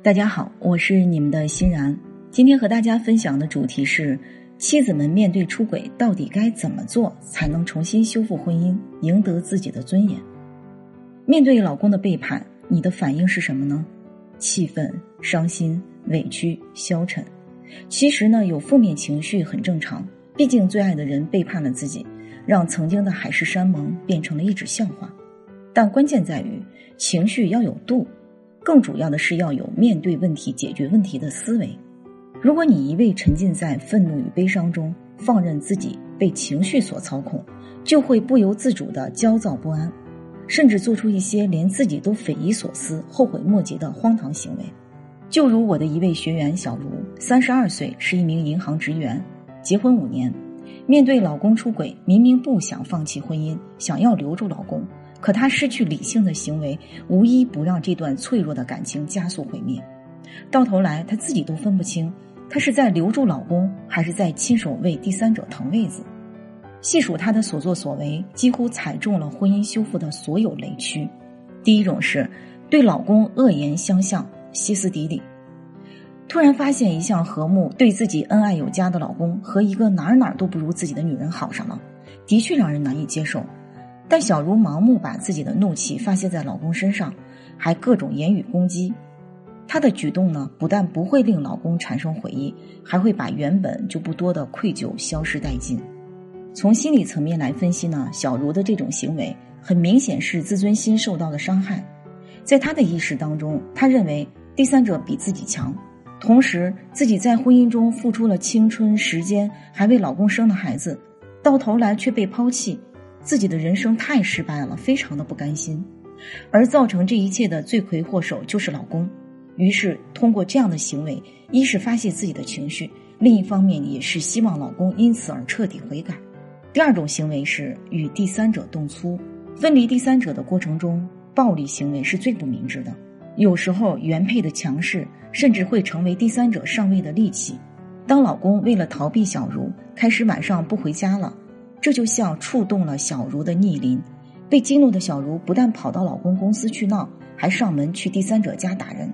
大家好，我是你们的欣然。今天和大家分享的主题是：妻子们面对出轨，到底该怎么做才能重新修复婚姻，赢得自己的尊严？面对老公的背叛，你的反应是什么呢？气愤、伤心、委屈、消沉。其实呢，有负面情绪很正常，毕竟最爱的人背叛了自己，让曾经的海誓山盟变成了一纸笑话。但关键在于情绪要有度。更主要的是要有面对问题、解决问题的思维。如果你一味沉浸在愤怒与悲伤中，放任自己被情绪所操控，就会不由自主的焦躁不安，甚至做出一些连自己都匪夷所思、后悔莫及的荒唐行为。就如我的一位学员小茹，三十二岁，是一名银行职员，结婚五年，面对老公出轨，明明不想放弃婚姻，想要留住老公。可他失去理性的行为，无一不让这段脆弱的感情加速毁灭。到头来，他自己都分不清，他是在留住老公，还是在亲手为第三者腾位子。细数他的所作所为，几乎踩中了婚姻修复的所有雷区。第一种是对老公恶言相向、歇斯底里。突然发现一向和睦、对自己恩爱有加的老公，和一个哪儿哪儿都不如自己的女人好上了，的确让人难以接受。但小茹盲目把自己的怒气发泄在老公身上，还各种言语攻击，她的举动呢，不但不会令老公产生悔意，还会把原本就不多的愧疚消失殆尽。从心理层面来分析呢，小茹的这种行为很明显是自尊心受到了伤害，在她的意识当中，她认为第三者比自己强，同时自己在婚姻中付出了青春时间，还为老公生了孩子，到头来却被抛弃。自己的人生太失败了，非常的不甘心，而造成这一切的罪魁祸首就是老公。于是通过这样的行为，一是发泄自己的情绪，另一方面也是希望老公因此而彻底悔改。第二种行为是与第三者动粗，分离第三者的过程中，暴力行为是最不明智的。有时候原配的强势甚至会成为第三者上位的利器。当老公为了逃避小茹，开始晚上不回家了。这就像触动了小茹的逆鳞，被激怒的小茹不但跑到老公公司去闹，还上门去第三者家打人，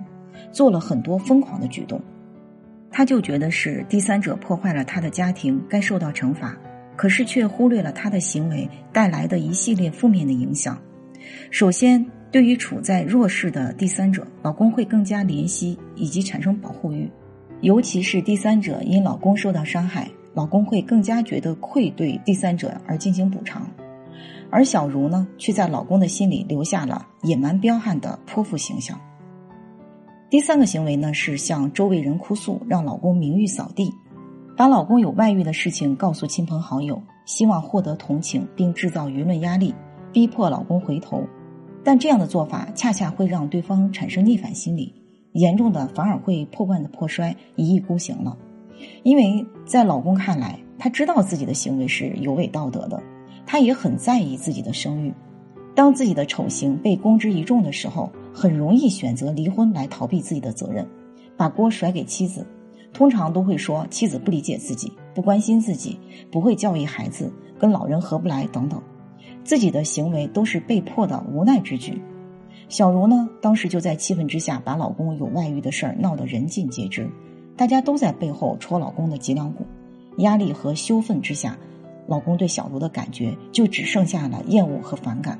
做了很多疯狂的举动。她就觉得是第三者破坏了她的家庭，该受到惩罚，可是却忽略了她的行为带来的一系列负面的影响。首先，对于处在弱势的第三者，老公会更加怜惜以及产生保护欲，尤其是第三者因老公受到伤害。老公会更加觉得愧对第三者而进行补偿，而小茹呢，却在老公的心里留下了野蛮彪悍的泼妇形象。第三个行为呢，是向周围人哭诉，让老公名誉扫地，把老公有外遇的事情告诉亲朋好友，希望获得同情，并制造舆论压力，逼迫老公回头。但这样的做法恰恰会让对方产生逆反心理，严重的反而会破罐子破摔，一意孤行了。因为在老公看来，他知道自己的行为是有违道德的，他也很在意自己的声誉。当自己的丑行被公之于众的时候，很容易选择离婚来逃避自己的责任，把锅甩给妻子。通常都会说妻子不理解自己，不关心自己，不会教育孩子，跟老人合不来等等。自己的行为都是被迫的无奈之举。小茹呢，当时就在气愤之下，把老公有外遇的事儿闹得人尽皆知。大家都在背后戳老公的脊梁骨，压力和羞愤之下，老公对小茹的感觉就只剩下了厌恶和反感。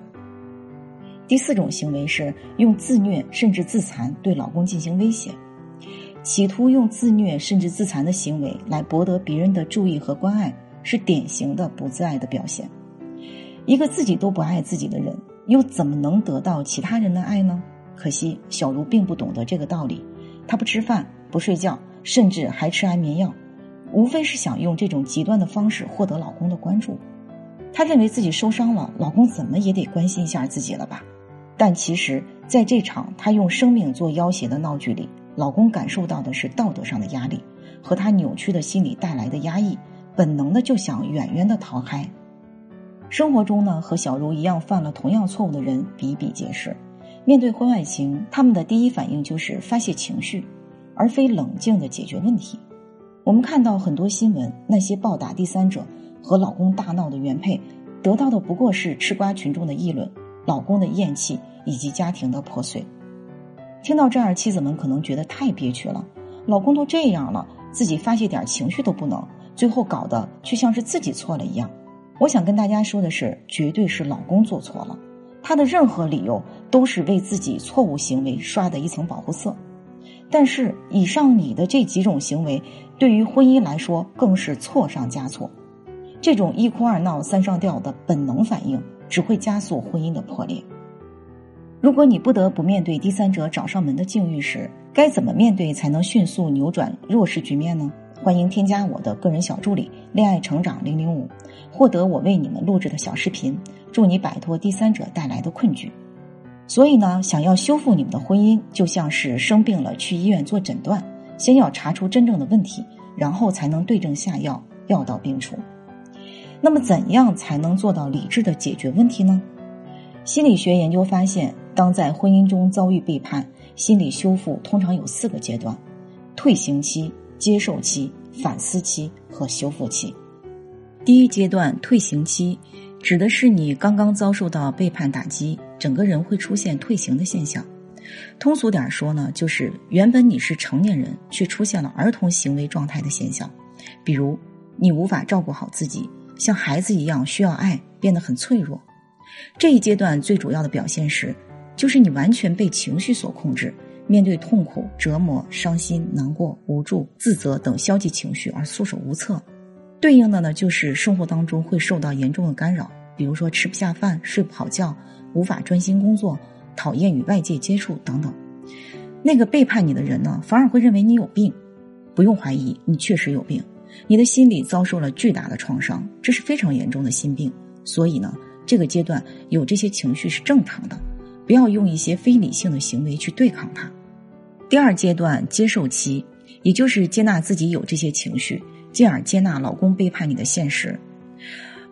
第四种行为是用自虐甚至自残对老公进行威胁，企图用自虐甚至自残的行为来博得别人的注意和关爱，是典型的不自爱的表现。一个自己都不爱自己的人，又怎么能得到其他人的爱呢？可惜小茹并不懂得这个道理，她不吃饭，不睡觉。甚至还吃安眠药，无非是想用这种极端的方式获得老公的关注。她认为自己受伤了，老公怎么也得关心一下自己了吧？但其实，在这场她用生命做要挟的闹剧里，老公感受到的是道德上的压力和他扭曲的心理带来的压抑，本能的就想远远的逃开。生活中呢，和小茹一样犯了同样错误的人比比皆是。面对婚外情，他们的第一反应就是发泄情绪。而非冷静的解决问题。我们看到很多新闻，那些暴打第三者和老公大闹的原配，得到的不过是吃瓜群众的议论、老公的厌弃以及家庭的破碎。听到这儿，妻子们可能觉得太憋屈了，老公都这样了，自己发泄点情绪都不能，最后搞得却像是自己错了一样。我想跟大家说的是，绝对是老公做错了，他的任何理由都是为自己错误行为刷的一层保护色。但是，以上你的这几种行为，对于婚姻来说更是错上加错。这种一哭二闹三上吊的本能反应，只会加速婚姻的破裂。如果你不得不面对第三者找上门的境遇时，该怎么面对才能迅速扭转弱势局面呢？欢迎添加我的个人小助理“恋爱成长零零五”，获得我为你们录制的小视频，助你摆脱第三者带来的困局。所以呢，想要修复你们的婚姻，就像是生病了去医院做诊断，先要查出真正的问题，然后才能对症下药，药到病除。那么，怎样才能做到理智的解决问题呢？心理学研究发现，当在婚姻中遭遇背叛，心理修复通常有四个阶段：退行期、接受期、反思期和修复期。第一阶段退行期，指的是你刚刚遭受到背叛打击，整个人会出现退行的现象。通俗点说呢，就是原本你是成年人，却出现了儿童行为状态的现象，比如你无法照顾好自己，像孩子一样需要爱，变得很脆弱。这一阶段最主要的表现是，就是你完全被情绪所控制，面对痛苦、折磨、伤心、难过、无助、自责等消极情绪而束手无策。对应的呢，就是生活当中会受到严重的干扰，比如说吃不下饭、睡不好觉、无法专心工作、讨厌与外界接触等等。那个背叛你的人呢，反而会认为你有病。不用怀疑，你确实有病，你的心理遭受了巨大的创伤，这是非常严重的心病。所以呢，这个阶段有这些情绪是正常的，不要用一些非理性的行为去对抗它。第二阶段接受期，也就是接纳自己有这些情绪。进而接纳老公背叛你的现实。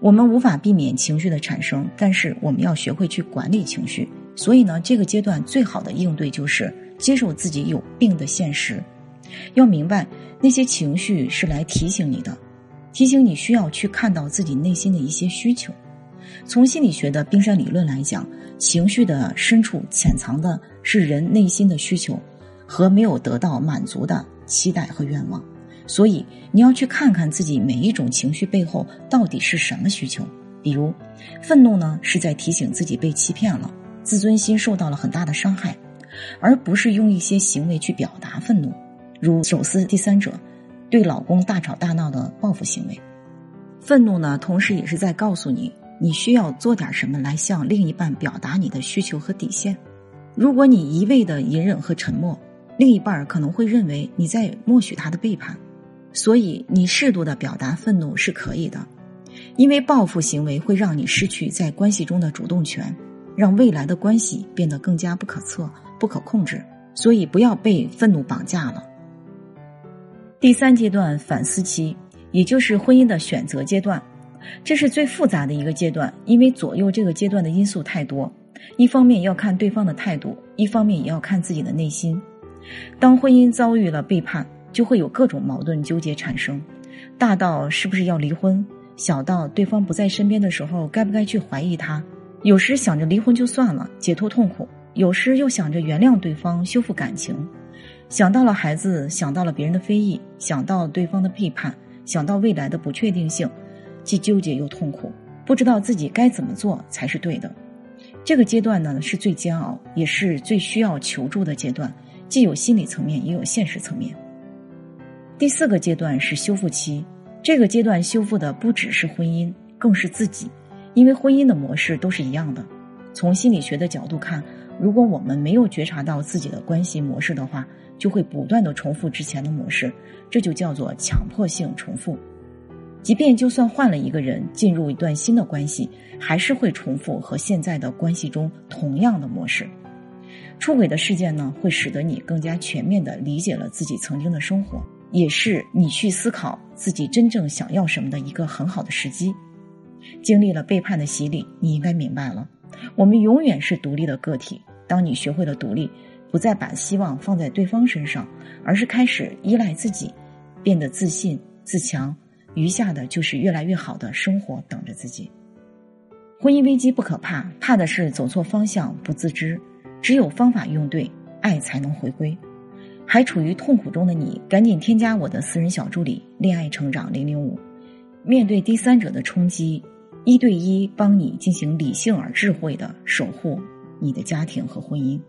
我们无法避免情绪的产生，但是我们要学会去管理情绪。所以呢，这个阶段最好的应对就是接受自己有病的现实。要明白，那些情绪是来提醒你的，提醒你需要去看到自己内心的一些需求。从心理学的冰山理论来讲，情绪的深处潜藏的是人内心的需求和没有得到满足的期待和愿望。所以你要去看看自己每一种情绪背后到底是什么需求。比如，愤怒呢是在提醒自己被欺骗了，自尊心受到了很大的伤害，而不是用一些行为去表达愤怒，如手撕第三者、对老公大吵大闹的报复行为。愤怒呢，同时也是在告诉你，你需要做点什么来向另一半表达你的需求和底线。如果你一味的隐忍和沉默，另一半可能会认为你在默许他的背叛。所以，你适度的表达愤怒是可以的，因为报复行为会让你失去在关系中的主动权，让未来的关系变得更加不可测、不可控制。所以，不要被愤怒绑架了。第三阶段反思期，也就是婚姻的选择阶段，这是最复杂的一个阶段，因为左右这个阶段的因素太多。一方面要看对方的态度，一方面也要看自己的内心。当婚姻遭遇了背叛。就会有各种矛盾纠结产生，大到是不是要离婚，小到对方不在身边的时候该不该去怀疑他。有时想着离婚就算了，解脱痛苦；有时又想着原谅对方，修复感情。想到了孩子，想到了别人的非议，想到对方的背叛，想到未来的不确定性，既纠结又痛苦，不知道自己该怎么做才是对的。这个阶段呢是最煎熬，也是最需要求助的阶段，既有心理层面，也有现实层面。第四个阶段是修复期，这个阶段修复的不只是婚姻，更是自己，因为婚姻的模式都是一样的。从心理学的角度看，如果我们没有觉察到自己的关系模式的话，就会不断的重复之前的模式，这就叫做强迫性重复。即便就算换了一个人进入一段新的关系，还是会重复和现在的关系中同样的模式。出轨的事件呢，会使得你更加全面的理解了自己曾经的生活。也是你去思考自己真正想要什么的一个很好的时机。经历了背叛的洗礼，你应该明白了，我们永远是独立的个体。当你学会了独立，不再把希望放在对方身上，而是开始依赖自己，变得自信自强，余下的就是越来越好的生活等着自己。婚姻危机不可怕，怕的是走错方向不自知。只有方法用对。爱才能回归。还处于痛苦中的你，赶紧添加我的私人小助理“恋爱成长零零五”。面对第三者的冲击，一对一帮你进行理性而智慧的守护你的家庭和婚姻。